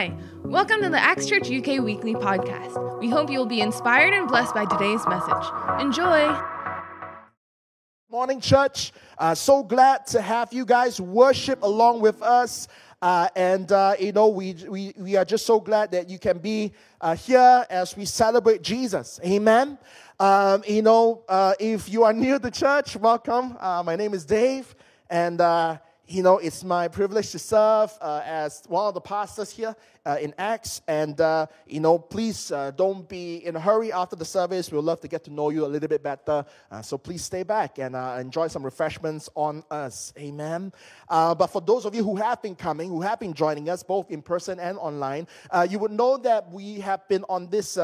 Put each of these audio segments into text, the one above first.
Hi, welcome to the Acts Church UK Weekly Podcast. We hope you will be inspired and blessed by today's message. Enjoy! Morning, church. Uh, so glad to have you guys worship along with us. Uh, and, uh, you know, we, we, we are just so glad that you can be uh, here as we celebrate Jesus. Amen. Um, you know, uh, if you are new to church, welcome. Uh, my name is Dave. And, you know, it's my privilege to serve uh, as one of the pastors here uh, in Acts. And, uh, you know, please uh, don't be in a hurry after the service. We'd love to get to know you a little bit better. Uh, so please stay back and uh, enjoy some refreshments on us. Amen. but for those of you who have been coming, who have been joining us both in person and online, you would know that we have been on this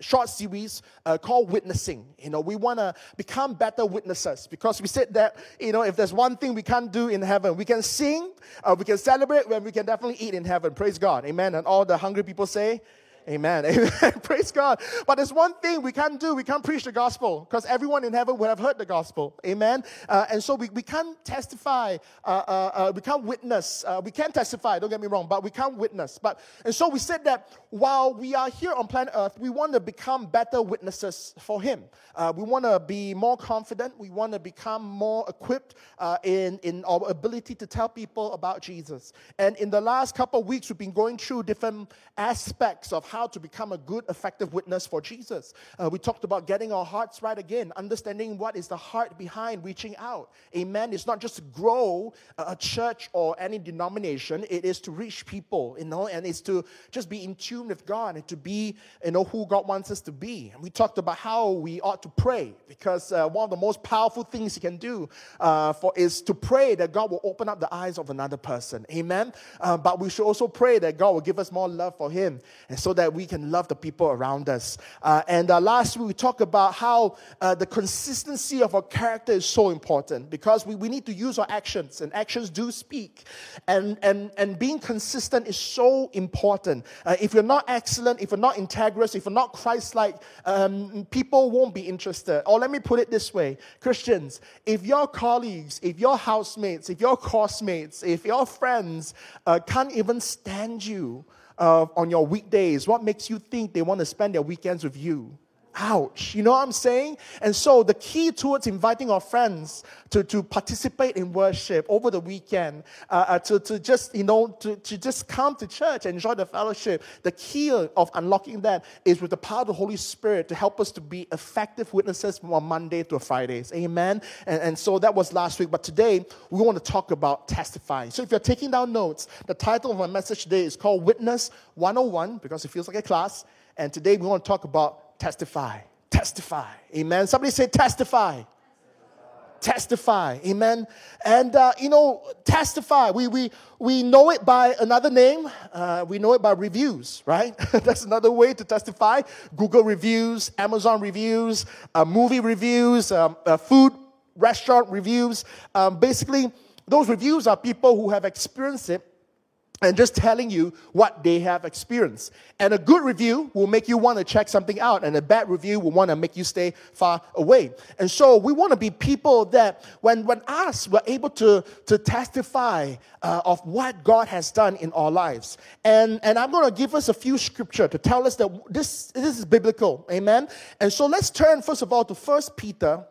short series called Witnessing. You know, we want to become better witnesses because we said that, you know, if there's one thing we can't do in heaven, we can sing, we can celebrate, when we can definitely eat in heaven. Praise God. Amen. And all the hungry people say, Amen. Amen. Praise God. But there's one thing we can't do. We can't preach the gospel because everyone in heaven would have heard the gospel. Amen. Uh, and so we, we can't testify. Uh, uh, uh we can't witness. Uh, we can testify, don't get me wrong, but we can't witness. But And so we said that while we are here on planet Earth, we want to become better witnesses for Him. Uh, we want to be more confident. We want to become more equipped in, in our ability to tell people about Jesus. And in the last couple of weeks, we've been going through different aspects of how to become a good, effective witness for Jesus. Uh, we talked about getting our hearts right again, understanding what is the heart behind reaching out. Amen. It's not just to grow a church or any denomination, it is to reach people, you know, and it's to just be in tune with God and to be, you know, who God wants us to be. And we talked about how we ought to pray because uh, one of the most powerful things you can do uh, for is to pray that God will open up the eyes of another person. Amen. Uh, but we should also pray that God will give us more love for Him and so that that we can love the people around us. Uh, and uh, last week we talked about how uh, the consistency of our character is so important because we, we need to use our actions, and actions do speak. And, and, and being consistent is so important. Uh, if you're not excellent, if you're not integrous, if you're not Christ like, um, people won't be interested. Or let me put it this way Christians, if your colleagues, if your housemates, if your classmates, if your friends uh, can't even stand you, uh, on your weekdays? What makes you think they want to spend their weekends with you? Ouch. You know what I'm saying? And so the key towards inviting our friends to, to participate in worship over the weekend, uh, uh, to, to just, you know, to, to just come to church and enjoy the fellowship, the key of unlocking that is with the power of the Holy Spirit to help us to be effective witnesses from Monday to Fridays. Amen? And, and so that was last week. But today, we want to talk about testifying. So if you're taking down notes, the title of my message today is called Witness 101 because it feels like a class. And today we want to talk about testify. Testify. Amen. Somebody say testify. Testify. Amen. And, uh, you know, testify. We, we, we know it by another name. Uh, we know it by reviews, right? That's another way to testify. Google reviews, Amazon reviews, uh, movie reviews, um, uh, food restaurant reviews. Um, basically, those reviews are people who have experienced it and just telling you what they have experienced. And a good review will make you want to check something out, and a bad review will want to make you stay far away. And so we want to be people that, when, when asked, we're able to, to testify uh, of what God has done in our lives. And, and I'm going to give us a few scripture to tell us that this, this is biblical. Amen? And so let's turn, first of all, to First Peter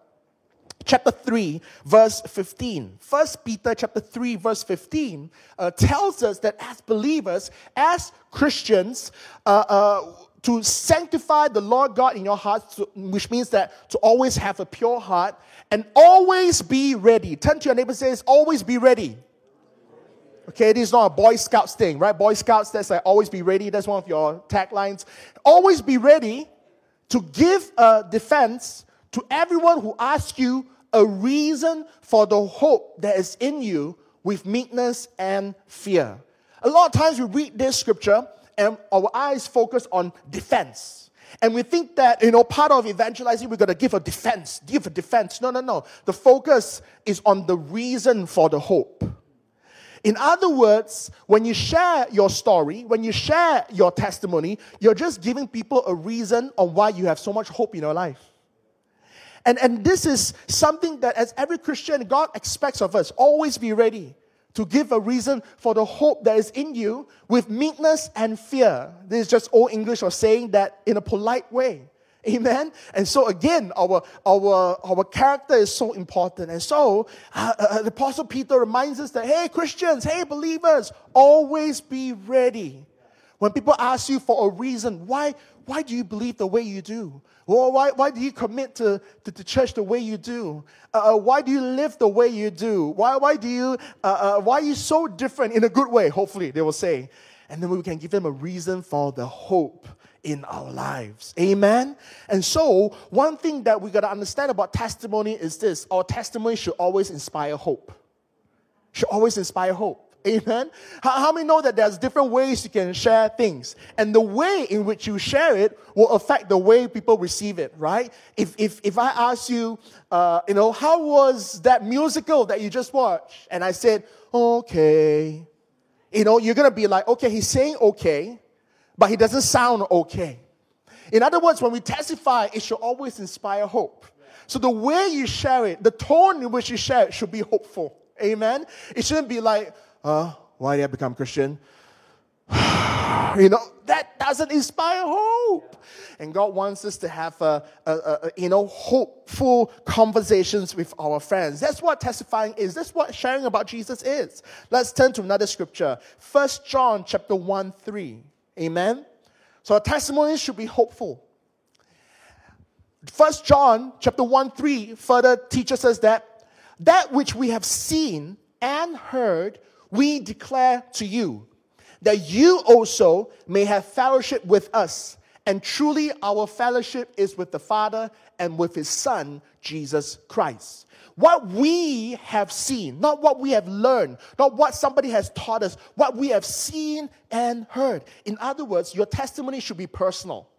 chapter 3 verse 15 first peter chapter 3 verse 15 uh, tells us that as believers as christians uh, uh, to sanctify the lord god in your hearts which means that to always have a pure heart and always be ready turn to your neighbor and says always be ready Okay, this is not a Boy Scouts thing, right? Boy Scouts, that's like always be ready. That's one of your taglines. Always be ready to give a defense to everyone who asks you a reason for the hope that is in you with meekness and fear. A lot of times we read this scripture and our eyes focus on defense. And we think that, you know, part of evangelizing, we're going to give a defense, give a defense. No, no, no. The focus is on the reason for the hope. In other words, when you share your story, when you share your testimony, you're just giving people a reason on why you have so much hope in your life. And, and this is something that, as every Christian, God expects of us always be ready to give a reason for the hope that is in you with meekness and fear. This is just old English of saying that in a polite way. Amen. And so again, our our our character is so important. And so uh, uh, the Apostle Peter reminds us that hey Christians, hey believers, always be ready. When people ask you for a reason, why why do you believe the way you do? Well, why, why do you commit to, to, to church the way you do? Uh, uh, why do you live the way you do? Why, why do you, uh, uh, why are you so different in a good way? Hopefully, they will say. And then we can give them a reason for the hope in our lives. Amen? And so, one thing that we got to understand about testimony is this our testimony should always inspire hope. Should always inspire hope. Amen. How, how, many know that there's different ways you can share things? And the way in which you share it will affect the way people receive it, right? If, if, if I ask you, uh, you know, how was that musical that you just watched? And I said, okay. You know, you're going to be like, okay, he's saying okay, but he doesn't sound okay. In other words, when we testify, it should always inspire hope. So the way you share it, the tone in which you share it should be hopeful. Amen. It shouldn't be like, uh, why did I become Christian? you know, that doesn't inspire hope. And God wants us to have a, a, a, you know, hopeful conversations with our friends. That's what testifying is. That's what sharing about Jesus is. Let's turn to another scripture. First John chapter 1, 3. Amen. So our testimony should be hopeful. First John chapter 1, 3 further teaches us that that which we have seen and heard we declare to you that you also may have fellowship with us. And truly, our fellowship is with the Father and with His Son, Jesus Christ. What we have seen, not what we have learned, not what somebody has taught us, what we have seen and heard. In other words, your testimony should be personal.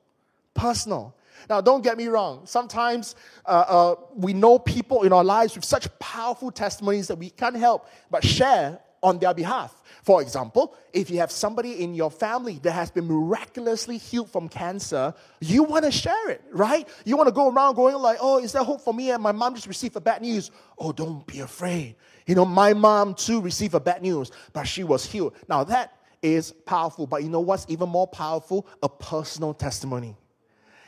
Personal. Now, don't get me wrong. Sometimes uh, uh, we know people in our lives with such powerful testimonies that we can't help but share on their behalf. For example, if you have somebody in your family that has been miraculously healed from cancer, you want to share it, right? You want to go around going like, "Oh, is there hope for me?" And my mom just received a bad news. Oh, don't be afraid. You know, my mom too received a bad news, but she was healed. Now that is powerful, but you know what's even more powerful? A personal testimony.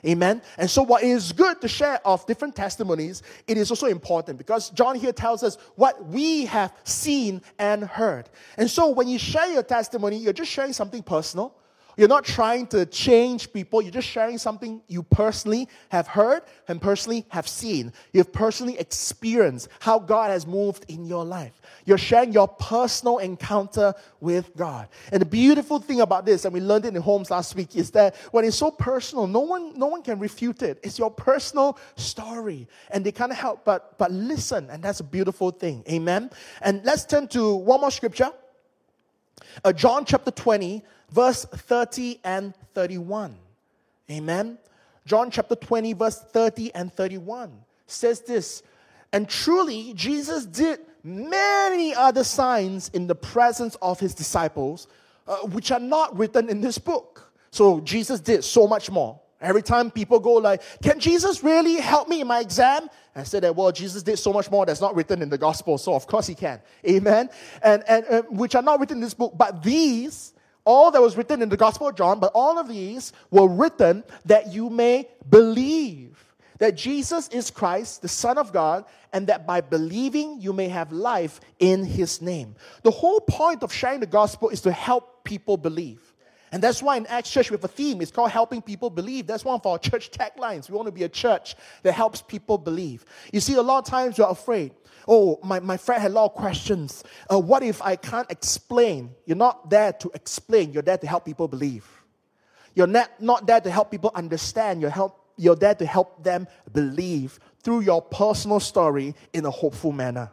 Amen. And so, what is good to share of different testimonies, it is also important because John here tells us what we have seen and heard. And so, when you share your testimony, you're just sharing something personal you're not trying to change people. You're just sharing something you personally have heard and personally have seen. You've personally experienced how God has moved in your life. You're sharing your personal encounter with God. And the beautiful thing about this, and we learned it in homes last week, is that when it's so personal, no one, no one can refute it. It's your personal story. And they can't help but, but listen. And that's a beautiful thing. Amen. And let's turn to one more scripture. Uh, John chapter 20, verse 30 and 31. Amen. John chapter 20, verse 30 and 31 says this And truly, Jesus did many other signs in the presence of his disciples, uh, which are not written in this book. So, Jesus did so much more. Every time people go like, can Jesus really help me in my exam? I said that, well, Jesus did so much more that's not written in the gospel, so of course he can. Amen. And, and uh, which are not written in this book, but these all that was written in the Gospel of John, but all of these were written that you may believe that Jesus is Christ, the Son of God, and that by believing you may have life in His name. The whole point of sharing the gospel is to help people believe. And that's why in Acts Church we have a theme. It's called Helping People Believe. That's one of our church taglines. We want to be a church that helps people believe. You see, a lot of times you're afraid. Oh, my, my friend had a lot of questions. Uh, what if I can't explain? You're not there to explain, you're there to help people believe. You're not, not there to help people understand, you're, help, you're there to help them believe through your personal story in a hopeful manner.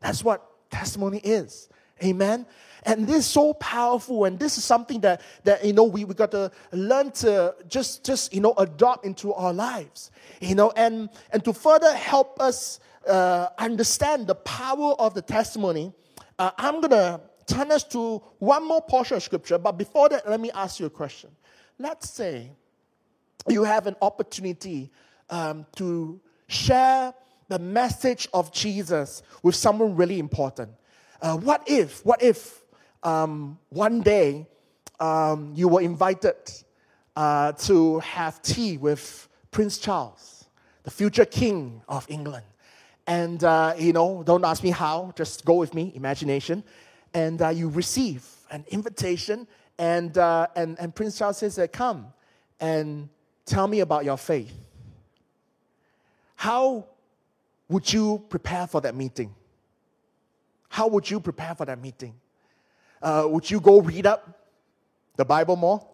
That's what testimony is. Amen. And this is so powerful, and this is something that, that you know we, we got to learn to just just you know adopt into our lives. You know, and and to further help us uh, understand the power of the testimony, uh, I'm going to turn us to one more portion of scripture. But before that, let me ask you a question. Let's say you have an opportunity um, to share the message of Jesus with someone really important. uh, what if, what if um, one day um, you were invited uh, to have tea with Prince Charles, the future king of England? And, uh, you know, don't ask me how, just go with me, imagination. And uh, you receive an invitation, and, uh, and, and Prince Charles says, Come and tell me about your faith. How would you prepare for that meeting? How would you prepare for that meeting? Uh, would you go read up the Bible more?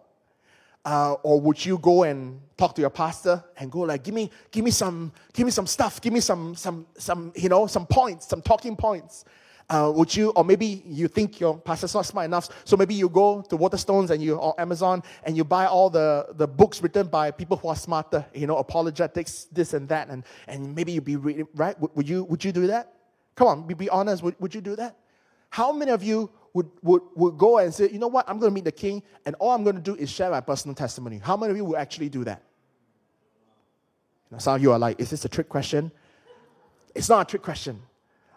Uh, or would you go and talk to your pastor and go like, give me, give me some, give me some stuff, give me some, some, some, you know, some points, some talking points. Uh, would you, or maybe you think your pastor's not smart enough, so maybe you go to Waterstones and you or Amazon and you buy all the, the books written by people who are smarter, you know, apologetics, this and that, and, and maybe you'd be reading, right? Would, would, you, would you do that? Come on, be, be honest, would, would you do that? How many of you would, would, would go and say, you know what, I'm going to meet the king, and all I'm going to do is share my personal testimony? How many of you would actually do that? Now, some of you are like, is this a trick question? It's not a trick question.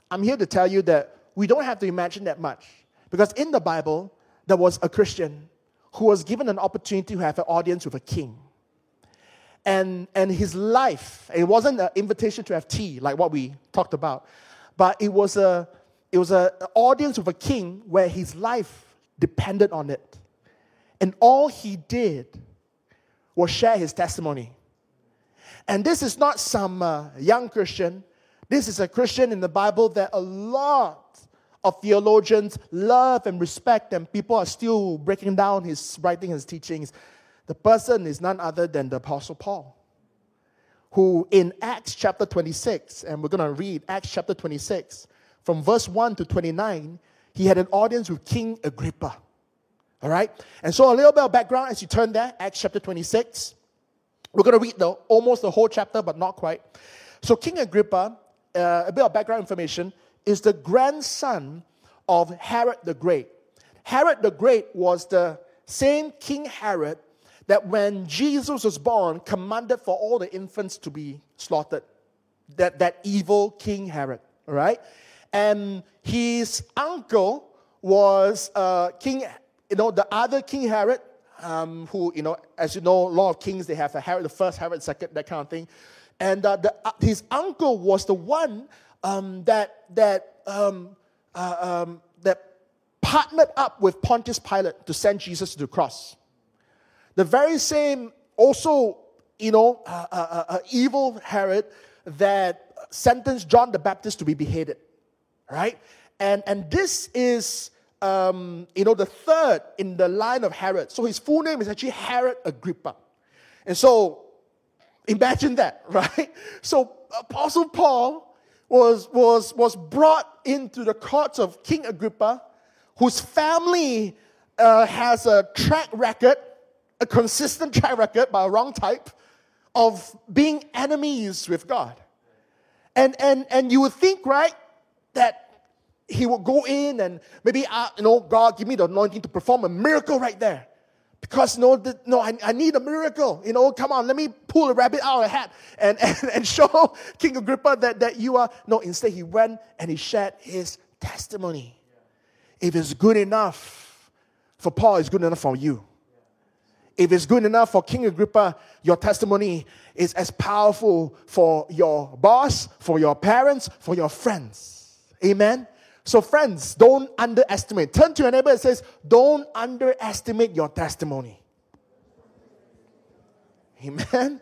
I'm here to tell you that we don't have to imagine that much. Because in the Bible, there was a Christian who was given an opportunity to have an audience with a king. And, and his life, it wasn't an invitation to have tea like what we talked about, but it was a it was an audience with a king where his life depended on it. And all he did was share his testimony. And this is not some uh, young Christian. This is a Christian in the Bible that a lot of theologians love and respect, and people are still breaking down his writing, his teachings. The person is none other than the Apostle Paul, who in Acts chapter 26, and we're going to read Acts chapter 26, from verse 1 to 29, he had an audience with King Agrippa. All right? And so a little bit of background as you turn there, Acts chapter 26. We're going to read the, almost the whole chapter, but not quite. So King Agrippa, uh, a bit of background information is the grandson of Herod the Great. Herod the Great was the same King Herod that when Jesus was born commanded for all the infants to be slaughtered. That, that evil King Herod, all right? And his uncle was uh, King, you know, the other King Herod, um, who, you know, as you know, a lot of kings, they have a Herod the first, Herod the second, that kind of thing. And uh, the, uh, his uncle was the one um, that, that, um, uh, um, that partnered up with Pontius Pilate to send Jesus to the cross. The very same, also, you know, uh, uh evil Herod that sentenced John the Baptist to be beheaded, right? And, and this is, um, you know, the third in the line of Herod. So his full name is actually Herod Agrippa. And so, imagine that, right? So, Apostle Paul was, was, was brought into the courts of King Agrippa, whose family uh, has a track record, a consistent track record by a wrong type, of being enemies with God. And, and, and you would think, right, that he would go in and maybe, uh, you know, God, give me the anointing to perform a miracle right there. Because, you the, no, I, I need a miracle. You know, come on, let me pull a rabbit out of a hat and, and, and show King Agrippa that, that you are. No, instead, he went and he shared his testimony. If it's good enough for Paul, it's good enough for you. If it's good enough for King Agrippa, your testimony is as powerful for your boss, for your parents, for your friends. Amen. So, friends, don't underestimate. Turn to your neighbor and says, Don't underestimate your testimony. Amen.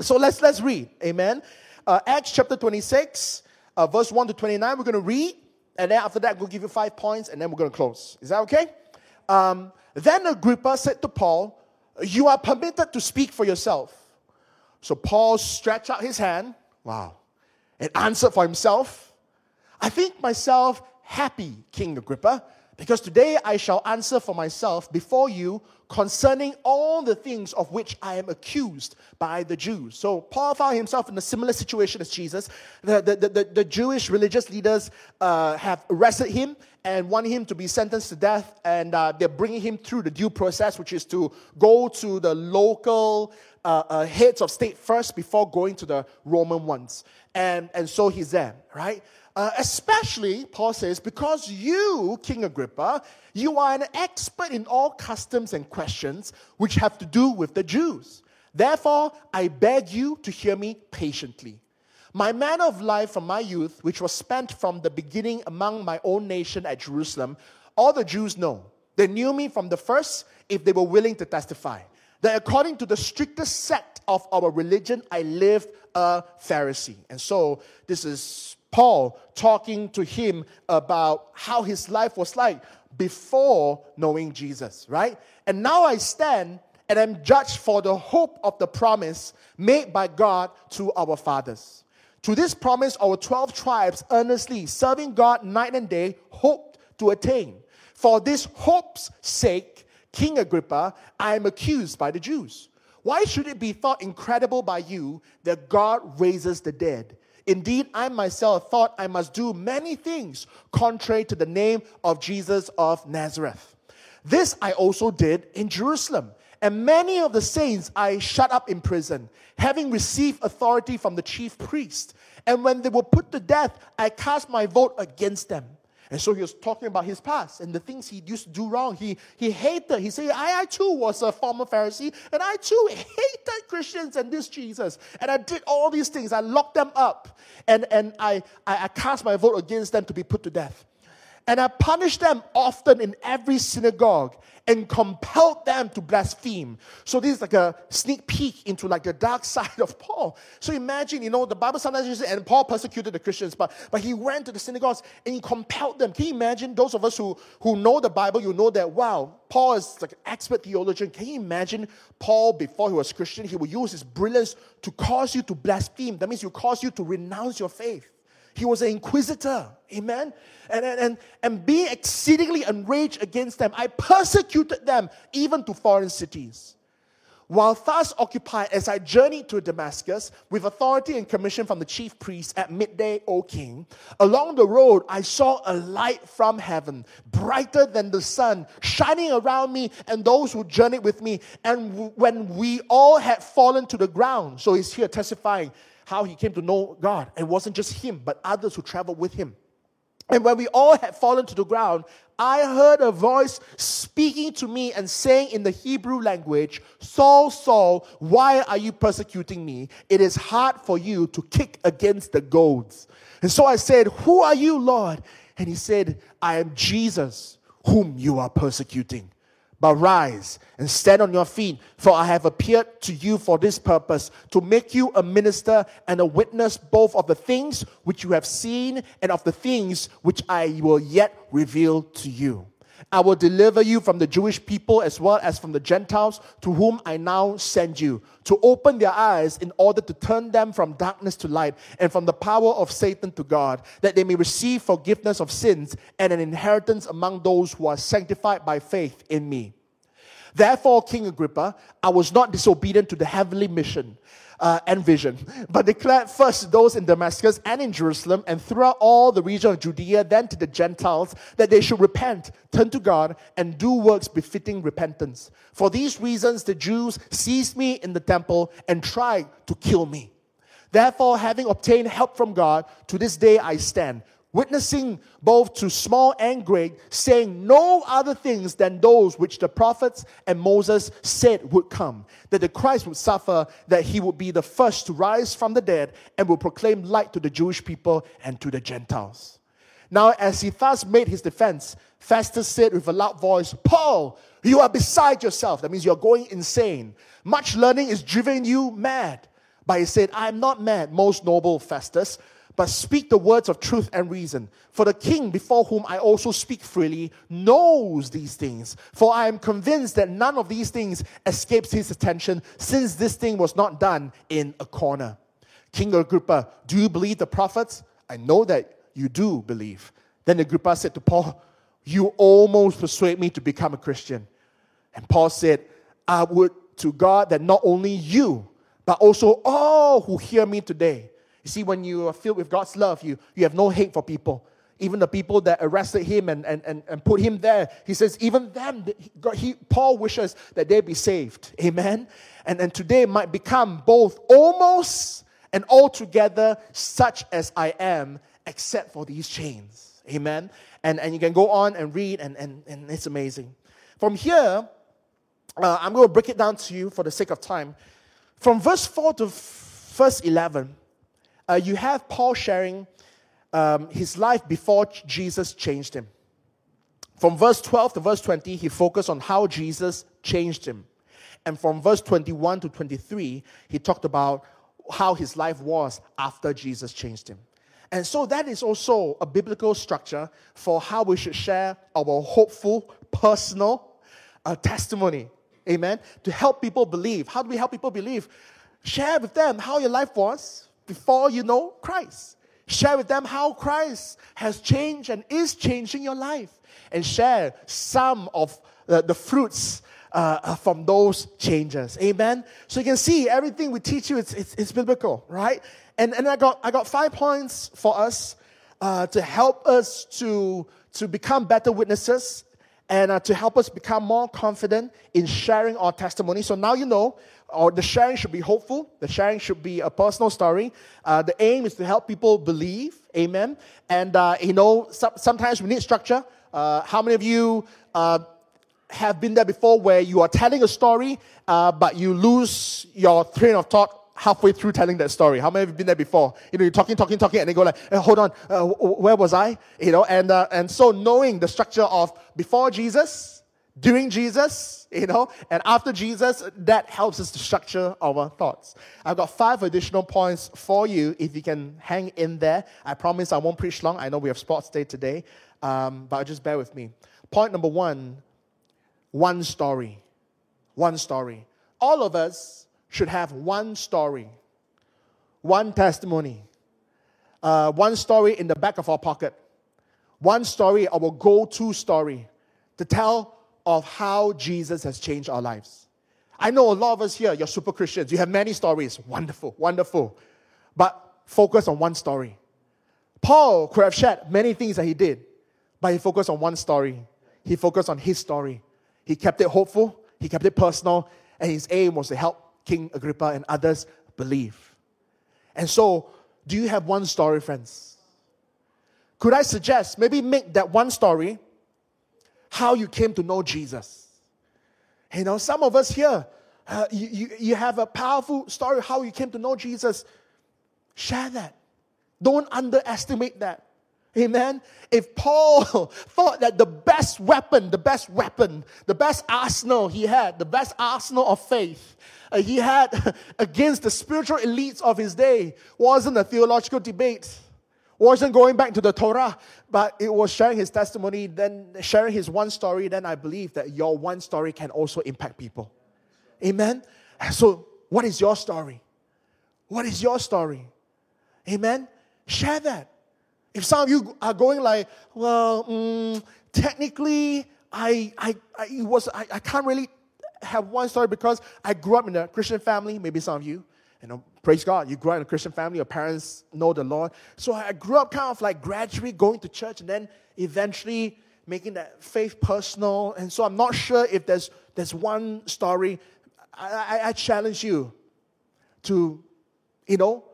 So let's let's read. Amen. Uh, Acts chapter 26, uh, verse 1 to 29. We're going to read, and then after that, we'll give you five points, and then we're going to close. Is that okay? Um, then Agrippa said to Paul, You are permitted to speak for yourself. So Paul stretched out his hand, wow, and answered for himself. I think myself happy, King Agrippa, because today I shall answer for myself before you concerning all the things of which I am accused by the Jews. So Paul found himself in a similar situation as Jesus. The, the, the, the Jewish religious leaders uh, have arrested him and want him to be sentenced to death, and uh, they're bringing him through the due process, which is to go to the local uh, uh heads of state first before going to the Roman ones. And, and so he's there, right? Uh, especially, Paul says, because you, King Agrippa, you are an expert in all customs and questions which have to do with the Jews. Therefore, I beg you to hear me patiently. My manner of life from my youth, which was spent from the beginning among my own nation at Jerusalem, all the Jews know. They knew me from the first if they were willing to testify. That according to the strictest sect of our religion, I lived a Pharisee. And so, this is Paul talking to him about how his life was like before knowing Jesus, right? And now I stand and am judged for the hope of the promise made by God to our fathers. To this promise, our 12 tribes earnestly serving God night and day hoped to attain. For this hope's sake, King Agrippa, I am accused by the Jews. Why should it be thought incredible by you that God raises the dead? Indeed, I myself thought I must do many things contrary to the name of Jesus of Nazareth. This I also did in Jerusalem. And many of the saints I shut up in prison, having received authority from the chief priest. And when they were put to death, I cast my vote against them. And so he was talking about his past and the things he used to do wrong. He, he hated, he said, I, I too was a former Pharisee, and I too hated Christians and this Jesus. And I did all these things. I locked them up, and, and I, I, I cast my vote against them to be put to death. And I punished them often in every synagogue and compelled them to blaspheme. So this is like a sneak peek into like the dark side of Paul. So imagine, you know, the Bible sometimes says, and Paul persecuted the Christians, but, but he went to the synagogues and he compelled them. Can you imagine those of us who, who know the Bible, you know that, wow, Paul is like an expert theologian. Can you imagine Paul before he was Christian? He would use his brilliance to cause you to blaspheme. That means he cause you to renounce your faith. He was an inquisitor. Amen. And, and, and being exceedingly enraged against them, I persecuted them even to foreign cities. While thus occupied as I journeyed to Damascus with authority and commission from the chief priest at midday, O king, along the road I saw a light from heaven, brighter than the sun, shining around me and those who journeyed with me. And w- when we all had fallen to the ground, so he's here testifying how he came to know God. It wasn't just him, but others who traveled with him. And when we all had fallen to the ground, I heard a voice speaking to me and saying in the Hebrew language, Saul, Saul, why are you persecuting me? It is hard for you to kick against the goads. And so I said, Who are you, Lord? And he said, I am Jesus, whom you are persecuting. But rise and stand on your feet, for I have appeared to you for this purpose, to make you a minister and a witness both of the things which you have seen and of the things which I will yet reveal to you. I will deliver you from the Jewish people as well as from the Gentiles to whom I now send you, to open their eyes in order to turn them from darkness to light and from the power of Satan to God, that they may receive forgiveness of sins and an inheritance among those who are sanctified by faith in me. Therefore, King Agrippa, I was not disobedient to the heavenly mission uh, and vision, but declared first those in Damascus and in Jerusalem and throughout all the region of Judea, then to the Gentiles, that they should repent, turn to God, and do works befitting repentance. For these reasons, the Jews seized me in the temple and tried to kill me. Therefore, having obtained help from God, to this day I stand witnessing both to small and great, saying no other things than those which the prophets and Moses said would come that the Christ would suffer, that he would be the first to rise from the dead, and will proclaim light to the Jewish people and to the Gentiles. Now, as he thus made his defense, Festus said with a loud voice, Paul, you are beside yourself. That means you're going insane. Much learning is driving you mad. But he said, I am not mad, most noble Festus but speak the words of truth and reason. For the king, before whom I also speak freely, knows these things. For I am convinced that none of these things escapes his attention, since this thing was not done in a corner. King Agrippa, do you believe the prophets? I know that you do believe. Then Agrippa said to Paul, You almost persuade me to become a Christian. And Paul said, I would to God that not only you, but also all who hear me today you see, when you are filled with God's love, you, you have no hate for people. Even the people that arrested him and, and, and, and put him there, he says, even them, he, Paul wishes that they be saved. Amen? And, and today might become both almost and altogether such as I am, except for these chains. Amen. And, and you can go on and read, and, and, and it's amazing. From here, uh, I'm going to break it down to you for the sake of time. From verse 4 to verse 11, uh, you have Paul sharing um, his life before Jesus changed him. From verse 12 to verse 20, he focused on how Jesus changed him. And from verse 21 to 23, he talked about how his life was after Jesus changed him. And so that is also a biblical structure for how we should share our hopeful, personal uh, testimony. Amen. To help people believe. How do we help people believe? Share with them how your life was before you know Christ. Share with them how Christ has changed and is changing your life. And share some of the, the fruits uh, from those changes. Amen. So you can see everything we teach you, it's, it's, it's biblical, right? And, and I, got, I got five points for us uh, to help us to, to become better witnesses and uh, to help us become more confident in sharing our testimony. So now you know, or the sharing should be hopeful. The sharing should be a personal story. Uh, the aim is to help people believe. Amen. And uh, you know, so, sometimes we need structure. Uh, how many of you uh, have been there before, where you are telling a story, uh, but you lose your train of thought halfway through telling that story. How many of you been there before? You know, you're talking, talking, talking, and they go like, "Hold on, uh, where was I?" You know, and and so knowing the structure of before Jesus, during Jesus, you know, and after Jesus, that helps us to structure our thoughts. I've got five additional points for you. If you can hang in there, I promise I won't preach long. I know we have sports day today, um, but just bear with me. Point number one: one story, one story. All of us should have one story, one testimony, uh, one story in the back of our pocket, one story, our go to story to tell of how Jesus has changed our lives. I know a lot of us here, you're super Christians, you have many stories. Wonderful, wonderful. But focus on one story. Paul could have shared many things that he did, but he focused on one story. He focused on his story. He kept it hopeful, he kept it personal, and his aim was to help King Agrippa and others believe. And so, do you have one story, friends? Could I suggest maybe make that one story how you came to know Jesus? You know, some of us here, uh, you, you, you have a powerful story how you came to know Jesus. Share that. Don't underestimate that. Amen. If Paul thought that the best weapon, the best weapon, the best arsenal he had, the best arsenal of faith uh, he had against the spiritual elites of his day wasn't a theological debate, wasn't going back to the Torah, but it was sharing his testimony, then sharing his one story, then I believe that your one story can also impact people. Amen. So, what is your story? What is your story? Amen. Share that. If some of you are going like, well, mm, technically, I, I, I, was, I, I can't really have one story because I grew up in a Christian family. Maybe some of you, know, praise God, you grew up in a Christian family. Your parents know the Lord. So I grew up kind of like gradually going to church and then eventually making that faith personal. And so I'm not sure if there's there's one story. I, I, I challenge you to, you know,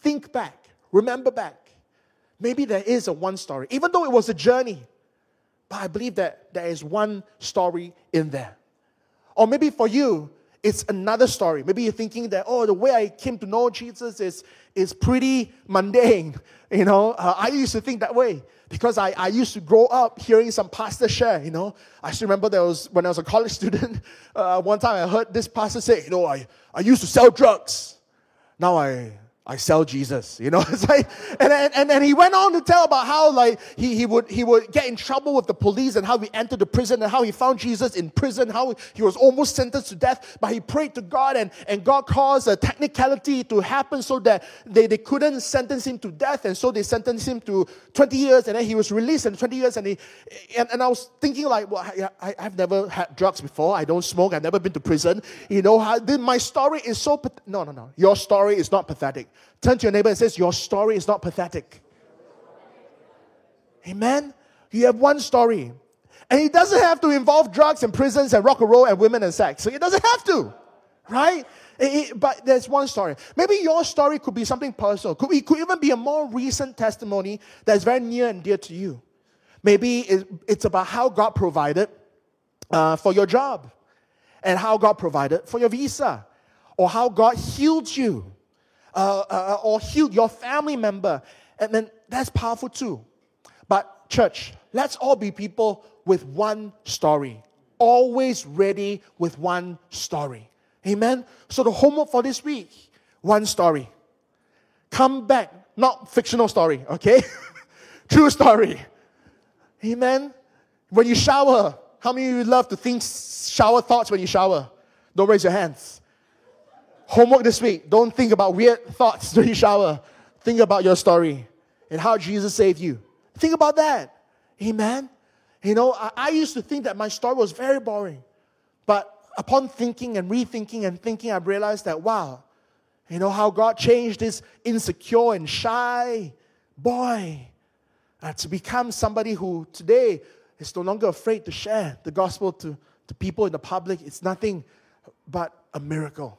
think back, remember back maybe there is a one story, even though it was a journey. But I believe that there is one story in there. Or maybe for you, it's another story. Maybe you're thinking that, oh, the way I came to know Jesus is, is pretty mundane. You know, uh, I used to think that way because I, I used to grow up hearing some pastor share, you know. I still remember there was, when I was a college student, uh, one time I heard this pastor say, you know, I, I used to sell drugs. Now I, I sell Jesus, you know. It's like, and, and, and he went on to tell about how like he, he would he would get in trouble with the police and how he entered the prison and how he found Jesus in prison, how he was almost sentenced to death, but he prayed to God and, and God caused a technicality to happen so that they, they couldn't sentence him to death, and so they sentenced him to 20 years, and then he was released in 20 years, and he and, and I was thinking like, well, I, I, I've never had drugs before, I don't smoke, I've never been to prison, you know, how, my story is so no no no, your story is not pathetic. Turn to your neighbor and says, Your story is not pathetic. Amen. You have one story. And it doesn't have to involve drugs and prisons and rock and roll and women and sex. So it doesn't have to. right? It- it- but there's one story. Maybe your story could be something personal. Could, it could even be a more recent testimony that's very near and dear to you. Maybe it- it's about how God provided uh, for your job, and how God provided for your visa, or how God healed you, uh, uh, or healed your family member. And then that's powerful too. But, church, let's all be people with one story, always ready with one story. Amen? So, the homework for this week one story. Come back, not fictional story, okay? True story. Amen? When you shower, how many of you love to think shower thoughts when you shower? Don't raise your hands. Homework this week. Don't think about weird thoughts you shower. Think about your story and how Jesus saved you. Think about that. Amen. You know, I, I used to think that my story was very boring. But upon thinking and rethinking and thinking, I realized that, wow, you know how God changed this insecure and shy boy uh, to become somebody who today is no longer afraid to share the gospel to, to people in the public. It's nothing but a miracle.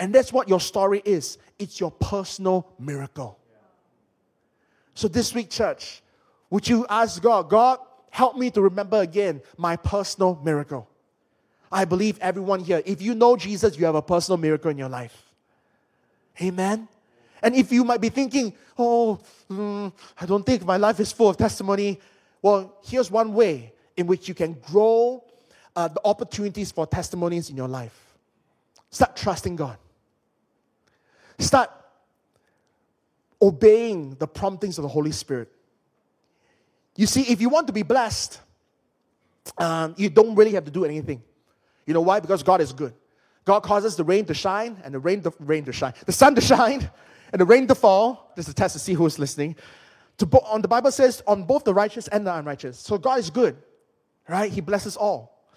And that's what your story is it's your personal miracle. So this week, church, would you ask God, God, help me to remember again my personal miracle? I believe everyone here, if you know Jesus, you have a personal miracle in your life. Amen. And if you might be thinking, oh, mm, I don't think my life is full of testimony, well, here's one way in which you can grow uh, the opportunities for testimonies in your life. Start trusting God. Start obeying the promptings of the Holy Spirit. You see, if you want to be blessed, um, you don't really have to do anything. You know why? Because God is good. God causes the rain to shine and the rain, the rain to shine, the sun to shine and the rain to fall. This is a test to see who's listening. To bo- on the Bible says on both the righteous and the unrighteous. So God is good, right? He blesses all.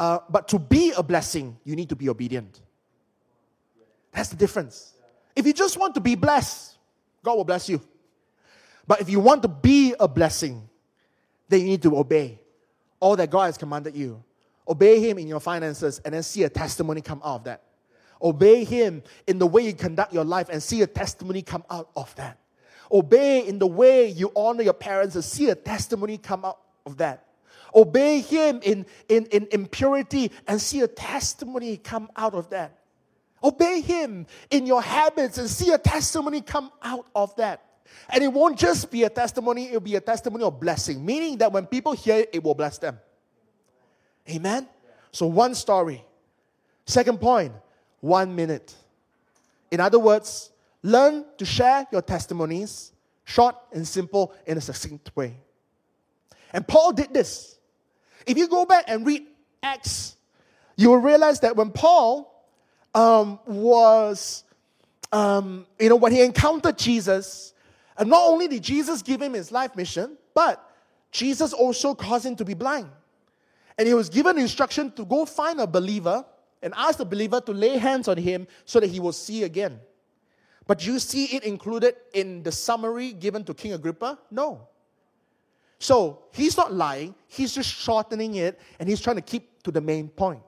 Uh, but to be a blessing, you need to be obedient. That's the difference. If you just want to be blessed, God will bless you. But if you want to be a blessing, then you need to obey all that God has commanded you. Obey Him in your finances and then see a testimony come out of that. Obey Him in the way you conduct your life and see a testimony come out of that. Obey in the way you honor your parents and see a testimony come out of that. Obey Him in, in, in, in purity and see a testimony come out of that. Obey Him in your habits and see a testimony come out of that. And it won't just be a testimony, it'll be a testimony of blessing, meaning that when people hear it, it will bless them. Amen? So, one story. Second point, one minute. In other words, learn to share your testimonies short and simple in a succinct way. And Paul did this. If you go back and read Acts, you will realize that when Paul um, was, um, you know, when he encountered Jesus, and not only did Jesus give him his life mission, but Jesus also caused him to be blind. And he was given instruction to go find a believer and ask the believer to lay hands on him so that he will see again. But you see it included in the summary given to King Agrippa? No. So he's not lying, he's just shortening it and he's trying to keep to the main point.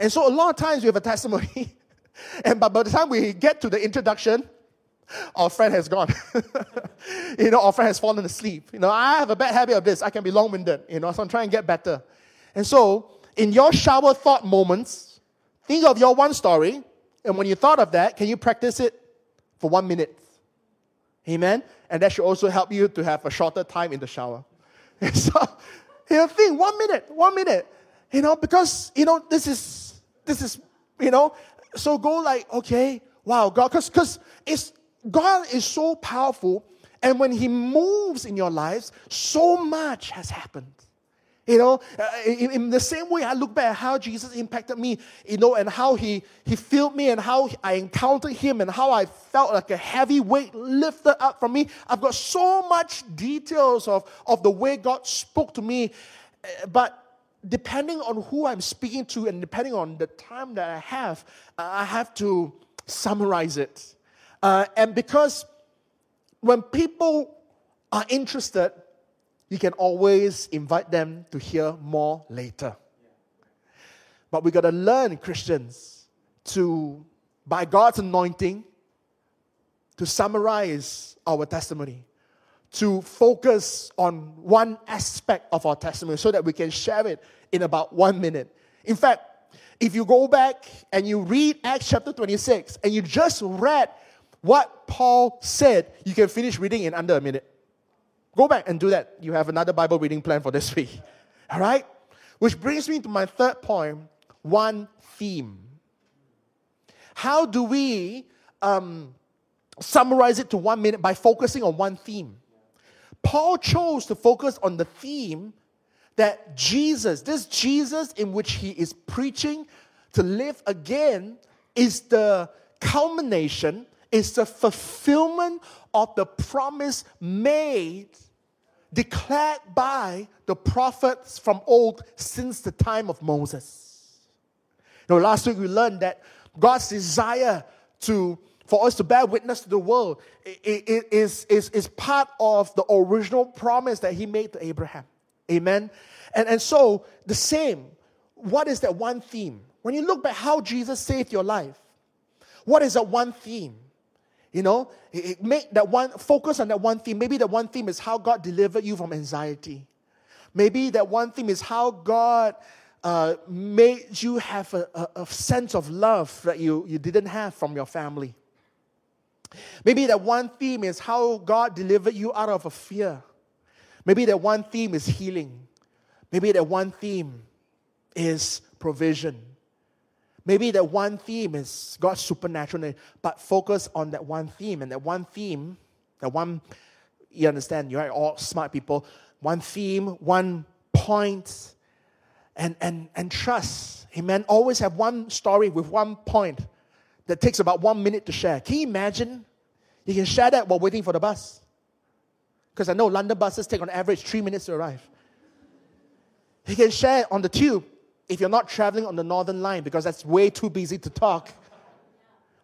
And so a lot of times we have a testimony, and by, by the time we get to the introduction, our friend has gone. you know, our friend has fallen asleep. You know, I have a bad habit of this. I can be long winded, you know, so I'm trying to get better. And so, in your shower thought moments, think of your one story, and when you thought of that, can you practice it for one minute? Amen? And that should also help you to have a shorter time in the shower. And so, you know, think one minute, one minute. You know, because, you know, this is, this is, you know, so go like, okay, wow, God, because because it's God is so powerful, and when He moves in your lives, so much has happened. You know, uh, in, the same way, I look back at how Jesus impacted me, you know, and how he, he filled me, and how I encountered him, and how I felt like a heavy weight lifted up from me. I've got so much details of, of the way God spoke to me. Uh, But depending on who I'm speaking to, and depending on the time that I have, uh, I have to summarize it. Uh, and because when people are interested, you can always invite them to hear more later. But we got to learn, Christians, to, by God's anointing, to summarize our testimony, to focus on one aspect of our testimony so that we can share it in about one minute. In fact, if you go back and you read Acts chapter 26 and you just read what Paul said, you can finish reading in under a minute. Go back and do that. You have another Bible reading plan for this week. All right? Which brings me to my third point one theme. How do we um, summarize it to one minute by focusing on one theme? Paul chose to focus on the theme that Jesus, this Jesus in which he is preaching to live again, is the culmination, is the fulfillment of the promise made, declared by the prophets from old since the time of Moses. Know, last week we learned that God's desire to for us to bear witness to the world is, is, is part of the original promise that he made to Abraham. Amen. And, and so, the same, what is that one theme? When you look back how Jesus saved your life, what is that one theme? You know, it, make that one focus on that one theme. Maybe that one theme is how God delivered you from anxiety. Maybe that one theme is how God uh, made you have a, a, a sense of love that you, you didn't have from your family. Maybe that one theme is how God delivered you out of a fear. Maybe that one theme is healing. Maybe that one theme is provision. Maybe that one theme is God's supernatural, but focus on that one theme. And that one theme, that one, you understand, you're all smart people. One theme, one point, and, and, and trust. Amen. Always have one story with one point that takes about one minute to share. Can you imagine? You can share that while waiting for the bus. Because I know London buses take on average three minutes to arrive. You can share on the tube if you're not traveling on the northern line because that's way too busy to talk.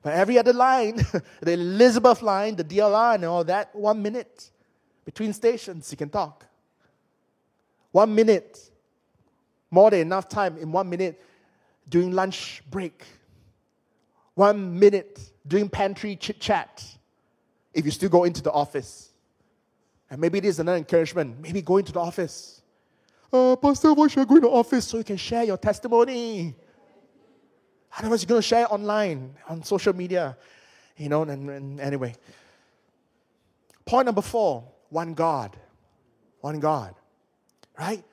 But every other line, the Elizabeth line, the DLR, and all that, one minute between stations, you can talk. One minute, more than enough time in one minute during lunch break. One minute doing pantry chit chat if you still go into the office. And maybe this is another encouragement. Maybe go into the office. Uh, Pastor, why should I go into the office? So you can share your testimony. Otherwise, you're going to share it online, on social media. You know, and, and anyway. Point number four one God. One God. Right?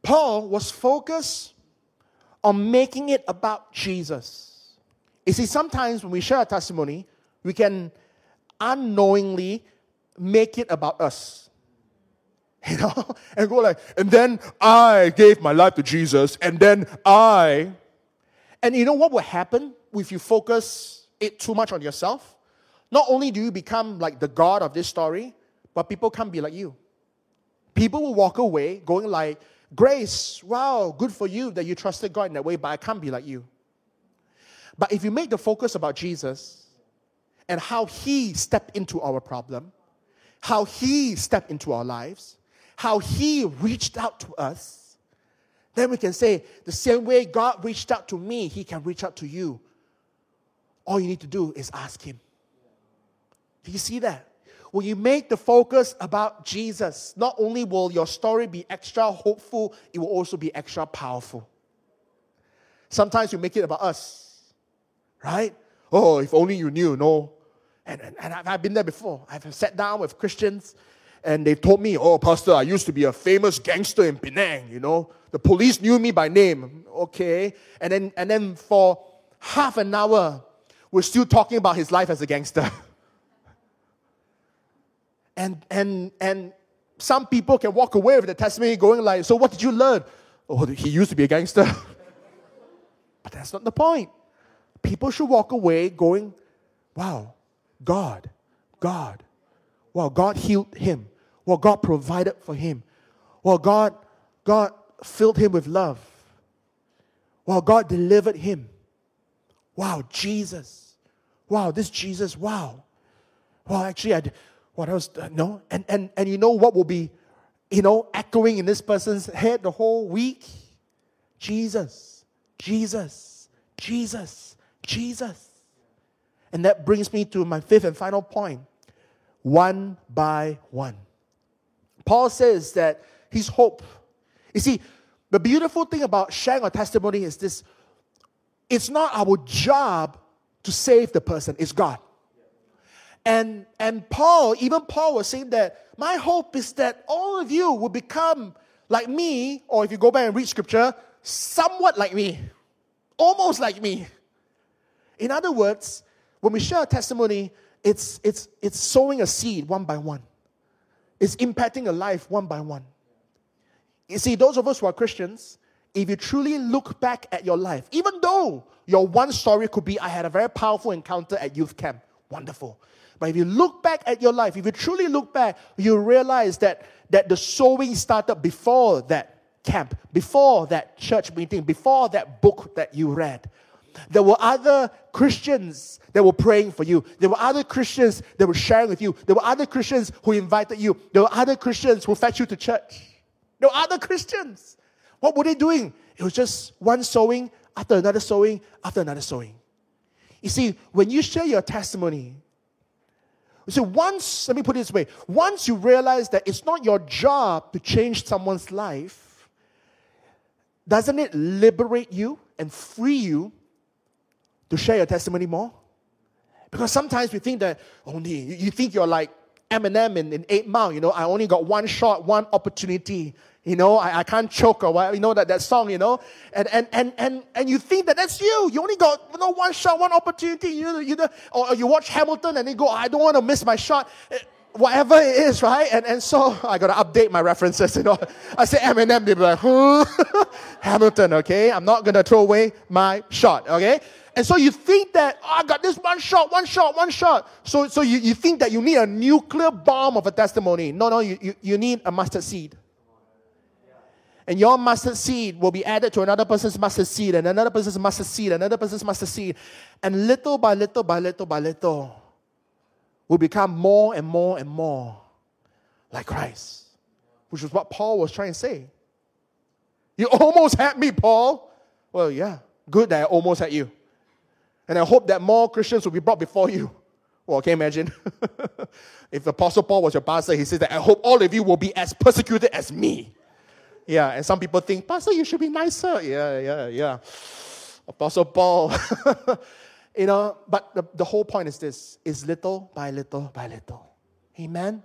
Paul was focused on making it about Jesus. You see, sometimes when we share a testimony, we can unknowingly make it about us. You know? And go like, and then I gave my life to Jesus, and then I. And you know what will happen if you focus it too much on yourself? Not only do you become like the God of this story, but people can't be like you. People will walk away going like, Grace, wow, good for you that you trusted God in that way, but I can't be like you. But if you make the focus about Jesus and how He stepped into our problem, how He stepped into our lives, how He reached out to us, then we can say, the same way God reached out to me, He can reach out to you. All you need to do is ask Him. Do you see that? When you make the focus about Jesus, not only will your story be extra hopeful, it will also be extra powerful. Sometimes we make it about us, right? Oh, if only you knew, no. And, and, and I've been there before. I've sat down with Christians and they told me, oh, Pastor, I used to be a famous gangster in Penang, you know. The police knew me by name. Okay. And then, and then for half an hour, we're still talking about his life as a gangster. And, and, and some people can walk away with the testimony going like, so what did you learn? Oh, he used to be a gangster. but that's not the point. People should walk away going, wow, God, God. Wow, God healed him. Well, God provided for him. Well, God, God filled him with love. Well, God delivered him. Wow, Jesus. Wow, this Jesus, wow. Well, actually, I, what else? Uh, no. And, and, and you know what will be, you know, echoing in this person's head the whole week? Jesus, Jesus, Jesus, Jesus. And that brings me to my fifth and final point. one by one. Paul says that his hope. You see, the beautiful thing about sharing a testimony is this it's not our job to save the person, it's God. And, and Paul, even Paul was saying that my hope is that all of you will become like me, or if you go back and read scripture, somewhat like me, almost like me. In other words, when we share a testimony, it's, it's, it's sowing a seed one by one, it's impacting a life one by one. You see, those of us who are Christians, if you truly look back at your life, even though your one story could be, I had a very powerful encounter at youth camp, wonderful. But if you look back at your life, if you truly look back, you realize that, that the sowing started before that camp, before that church meeting, before that book that you read. There were other Christians that were praying for you. There were other Christians that were sharing with you. There were other Christians who invited you. There were other Christians who fetched you to church. There were other Christians. What were they doing? It was just one sowing after another sowing after another sowing. You see, when you share your testimony, so once, let me put it this way once you realize that it's not your job to change someone's life, doesn't it liberate you and free you to share your testimony more? Because sometimes we think that oh, only, you think you're like Eminem in, in 8 Mile, you know, I only got one shot, one opportunity. You know, I, I can't choke or whatever, you know, that, that song, you know. And, and, and, and, and you think that that's you. You only got you know, one shot, one opportunity. You, know, you know, or you watch Hamilton and you go, oh, I don't want to miss my shot. Whatever it is, right? And, and so I got to update my references, you know. I say Eminem, they be like, huh? Hamilton, okay? I'm not going to throw away my shot, okay? And so you think that, oh, I got this one shot, one shot, one shot. So, so you, you think that you need a nuclear bomb of a testimony. No, no, you, you, you need a mustard seed and your mustard seed will be added to another person's mustard seed and another person's mustard seed, another person's mustard seed. And little by little by little by little, will become more and more and more like Christ, which is what Paul was trying to say. You almost had me, Paul. Well, yeah, good that I almost had you. And I hope that more Christians will be brought before you. Well, can you imagine? if Apostle Paul was your pastor, he says that I hope all of you will be as persecuted as me. Yeah, and some people think, Pastor, you should be nicer. Yeah, yeah, yeah. Apostle Paul. you know, but the, the whole point is this is little by little by little. Amen.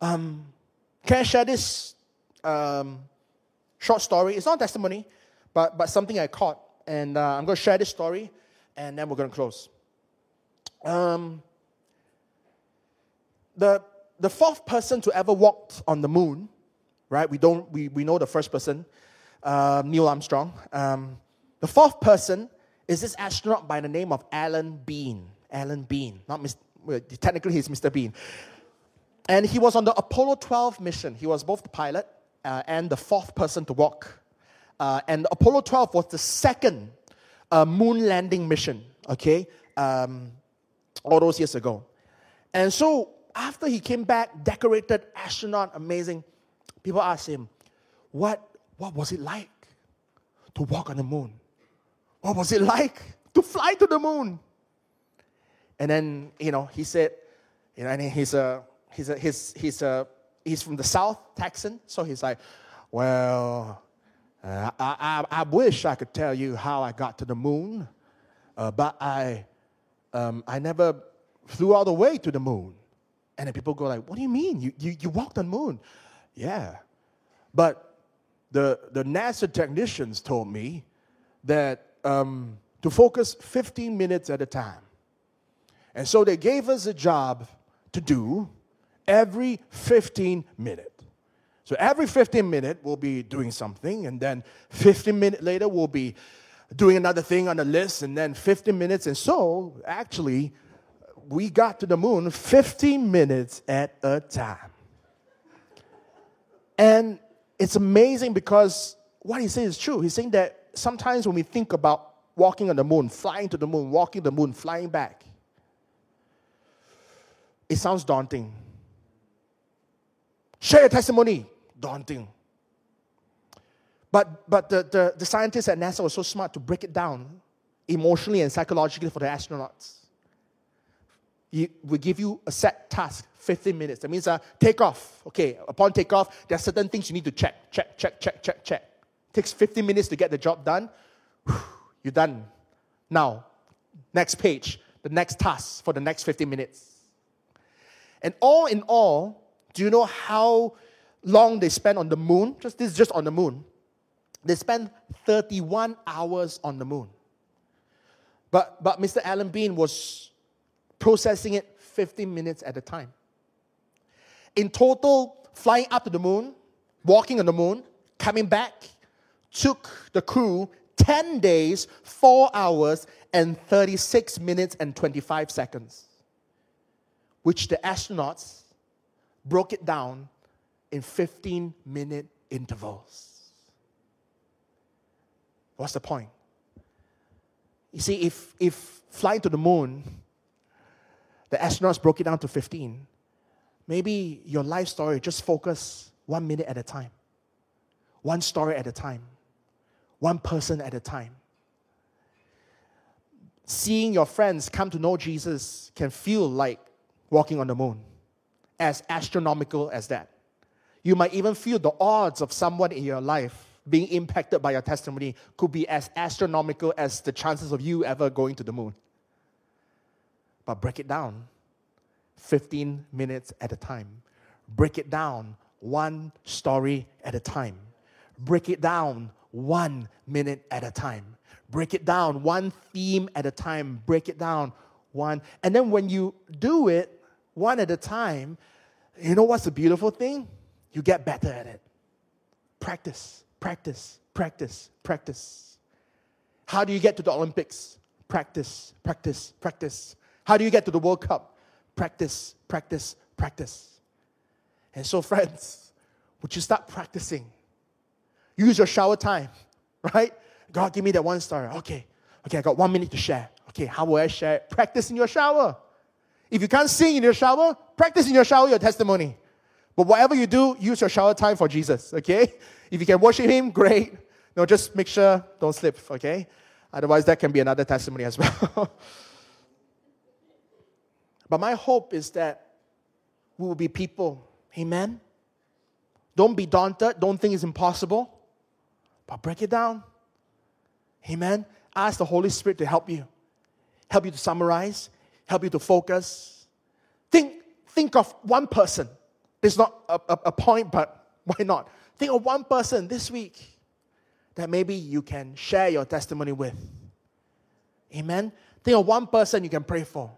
Um, can I share this um, short story? It's not testimony, but, but something I caught. And uh, I'm going to share this story, and then we're going to close. Um, the, the fourth person to ever walk on the moon right? We don't we, we know the first person, uh, Neil Armstrong. Um, the fourth person is this astronaut by the name of Alan Bean. Alan Bean, not Mr. Well, technically he's Mr. Bean. And he was on the Apollo 12 mission. He was both the pilot uh, and the fourth person to walk. Uh, and Apollo 12 was the second uh, moon landing mission, okay, um, all those years ago. And so after he came back, decorated astronaut, amazing, people asked him, what, what was it like to walk on the moon? What was it like to fly to the moon? And then, you know, he said, you know, and he's a, he's a, he's, he's a, he's from the South, Texan. So he's like, well, uh, I, I, I, wish I could tell you how I got to the moon, uh, but I, um, I never flew all the way to the moon. And then people go like, what do you mean? You, you, you walked on the moon? Yeah. But the, the NASA technicians told me that um, to focus 15 minutes at a time. And so they gave us a job to do every 15 minutes. So every 15 minutes we'll be doing something, and then 15 minutes later we'll be doing another thing on the list, and then 15 minutes. And so actually, we got to the moon 15 minutes at a time. And it's amazing because what he's saying is true. He's saying that sometimes when we think about walking on the moon, flying to the moon, walking the moon, flying back, it sounds daunting. Share your testimony, daunting. But, but the, the, the scientists at NASA were so smart to break it down emotionally and psychologically for the astronauts. He will give you a set task, 15 minutes. That means uh, take off. Okay, upon takeoff, there are certain things you need to check, check, check, check, check, check. Takes 15 minutes to get the job done. You're done. Now, next page, the next task for the next 15 minutes. And all in all, do you know how long they spend on the moon? Just this is just on the moon. They spend 31 hours on the moon. But, but Mr. Alan Bean was processing it 15 minutes at a time. In total, flying up to the moon, walking on the moon, coming back, took the crew 10 days, 4 hours, and 36 minutes and 25 seconds, which the astronauts broke it down in 15 minute intervals. What's the point? You see, if, if flying to the moon, the astronauts broke it down to 15, maybe your life story just focus one minute at a time, one story at a time, one person at a time. Seeing your friends come to know Jesus can feel like walking on the moon, as astronomical as that. You might even feel the odds of someone in your life being impacted by your testimony could be as astronomical as the chances of you ever going to the moon. But break it down 15 minutes at a time. Break it down one story at a time. Break it down one minute at a time. Break it down one theme at a time. Break it down one. And then when you do it one at a time, you know what's the beautiful thing? You get better at it. Practice practice, practice, practice. How do you get to the Olympics? Practice, practice, practice. How do you get to the World Cup? Practice, practice, practice. And so, friends, would you start practicing? Use your shower time, right? God, give me that one story. Okay, okay, I got one minute to share. Okay, how will I share? Practice in your shower. If you can't sing in your shower, practice in your shower your testimony. But whatever you do, use your shower time for Jesus, okay? If you can worship Him, great. No, just make sure don't slip, okay? Otherwise, that can be another testimony as well. but my hope is that we will be people, amen? Don't be daunted, don't think it's impossible, but break it down, amen? Ask the Holy Spirit to help you, help you to summarize, help you to focus. Think, think of one person. There's not a, a, a point, but why not? Think of one person this week that maybe you can share your testimony with. Amen. Think of one person you can pray for.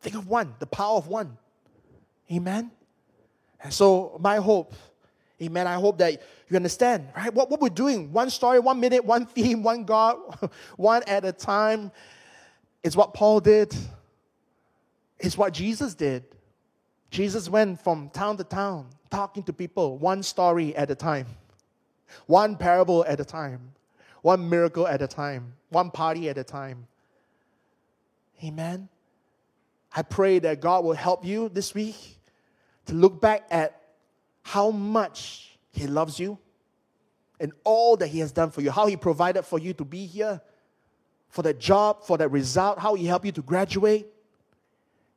Think of one, the power of one. Amen. And so, my hope, amen, I hope that you understand, right? What, what we're doing, one story, one minute, one theme, one God, one at a time, is what Paul did, it's what Jesus did. Jesus went from town to town, talking to people one story at a time, one parable at a time, one miracle at a time, one party at a time. Amen. I pray that God will help you this week to look back at how much He loves you and all that He has done for you, how He provided for you to be here, for that job, for that result, how He helped you to graduate,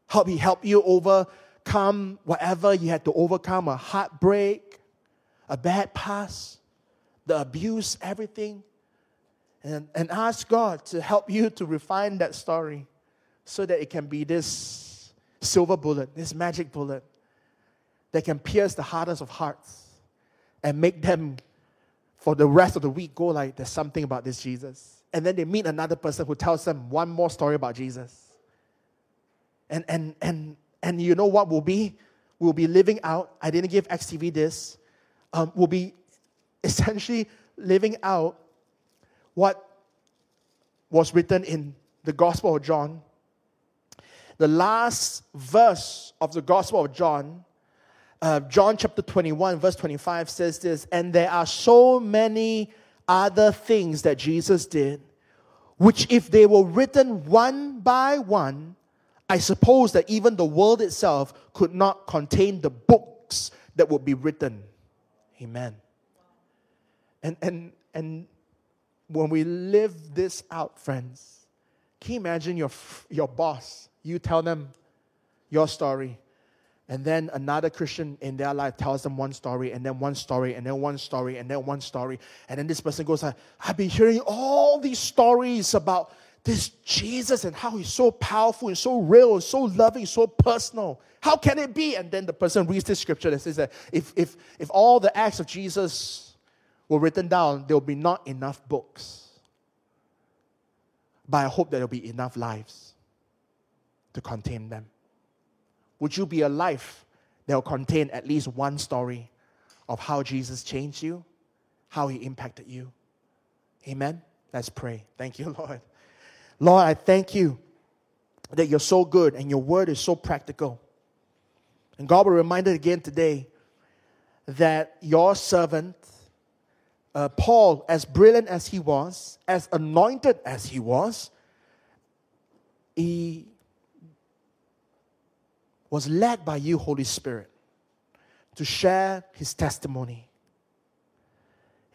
how He helped you over overcome whatever you had to overcome a heartbreak, a bad past, the abuse, everything. And, and ask God to help you to refine that story so that it can be this silver bullet, this magic bullet that can pierce the hardest of hearts and make them, for the rest of the week, go like, there's something about this Jesus. And then they meet another person who tells them one more story about Jesus. And, and, and and you know what will be? We'll be living out. I didn't give XTV this. Um, we'll be essentially living out what was written in the Gospel of John. The last verse of the Gospel of John, uh, John chapter 21, verse 25 says this And there are so many other things that Jesus did, which if they were written one by one, I suppose that even the world itself could not contain the books that would be written. Amen. And, and, and when we live this out, friends, Can you imagine your, your boss? You tell them your story, and then another Christian in their life tells them one story, and then one story, and then one story, and then one story. And then this person goes, I've been hearing all these stories about this Jesus and how he's so powerful and so real and so loving, so personal. How can it be? And then the person reads this scripture that says that if, if, if all the acts of Jesus were written down, there will be not enough books. But I hope there will be enough lives to contain them. Would you be a life that will contain at least one story of how Jesus changed you, how he impacted you? Amen? Let's pray. Thank you, Lord. Lord, I thank you that you're so good and your word is so practical. And God, we're reminded again today that your servant, uh, Paul, as brilliant as he was, as anointed as he was, he was led by you, Holy Spirit, to share his testimony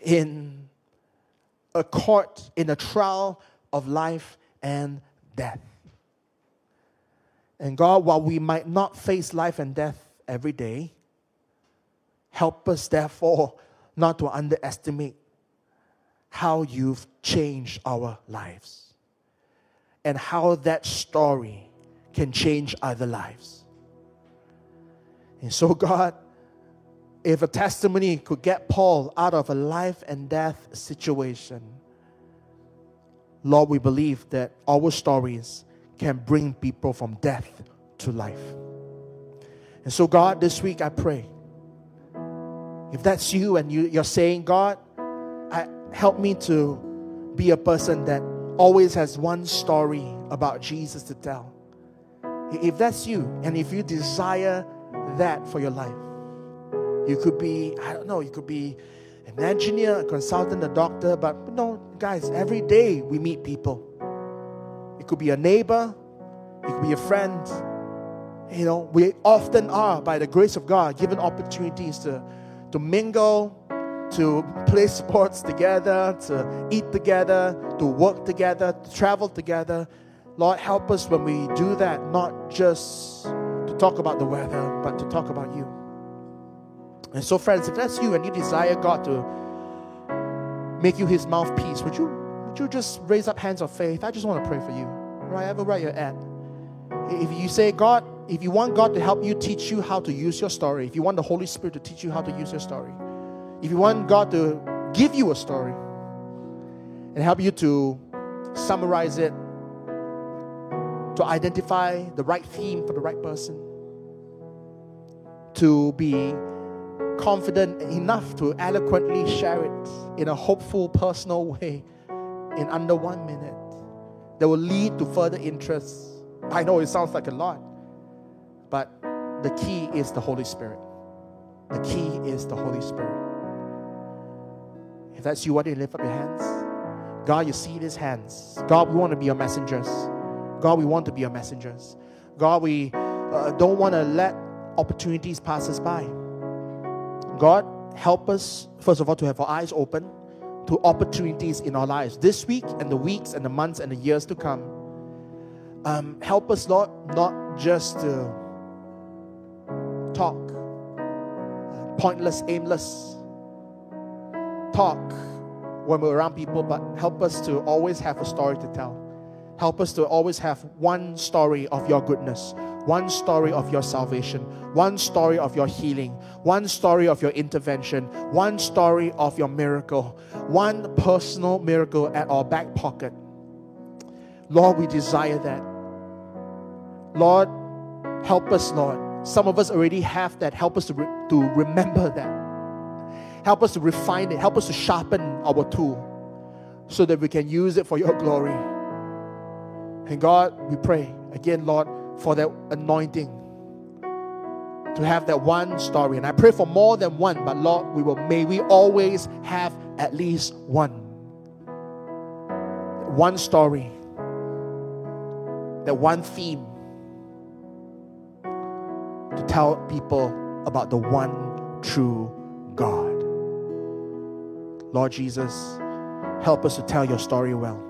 in a court, in a trial of life and death. And God, while we might not face life and death every day, help us, therefore, not to underestimate how you've changed our lives and how that story can change other lives. And so, God, if a testimony could get Paul out of a life and death situation, Lord, we believe that our stories can bring people from death to life. And so, God, this week I pray, if that's you and you, you're saying, God, I, help me to be a person that always has one story about Jesus to tell. If that's you, and if you desire that for your life, you could be, I don't know, you could be an engineer, a consultant, a doctor, but no, guys, every day we meet people. It could be a neighbor, it could be a friend. You know, we often are, by the grace of God, given opportunities to, to mingle, to play sports together, to eat together, to work together, to travel together. Lord, help us when we do that, not just talk about the weather, but to talk about you. And so, friends, if that's you and you desire God to make you his mouthpiece, would you, would you just raise up hands of faith? I just want to pray for you, wherever right you're at. If you say, God, if you want God to help you teach you how to use your story, if you want the Holy Spirit to teach you how to use your story, if you want God to give you a story and help you to summarize it, to identify the right theme for the right person, to be confident enough to eloquently share it in a hopeful, personal way in under one minute that will lead to further interest. I know it sounds like a lot, but the key is the Holy Spirit. The key is the Holy Spirit. If that's you, why don't you lift up your hands? God, you see these hands. God, we want to be your messengers. God, we want to be your messengers. God, we uh, don't want to let opportunities pass us by. God, help us, first of all, to have our eyes open to opportunities in our lives this week and the weeks and the months and the years to come. Um, help us, Lord, not just to talk, pointless, aimless talk when we're around people, but help us to always have a story to tell. Help us to always have one story of your goodness, one story of your salvation, one story of your healing, one story of your intervention, one story of your miracle, one personal miracle at our back pocket. Lord, we desire that. Lord, help us, Lord. Some of us already have that. Help us to, re- to remember that. Help us to refine it. Help us to sharpen our tool so that we can use it for your glory. And God, we pray again, Lord for that anointing to have that one story. And I pray for more than one, but Lord, we will may we always have at least one. One story. That one theme to tell people about the one true God. Lord Jesus, help us to tell your story well.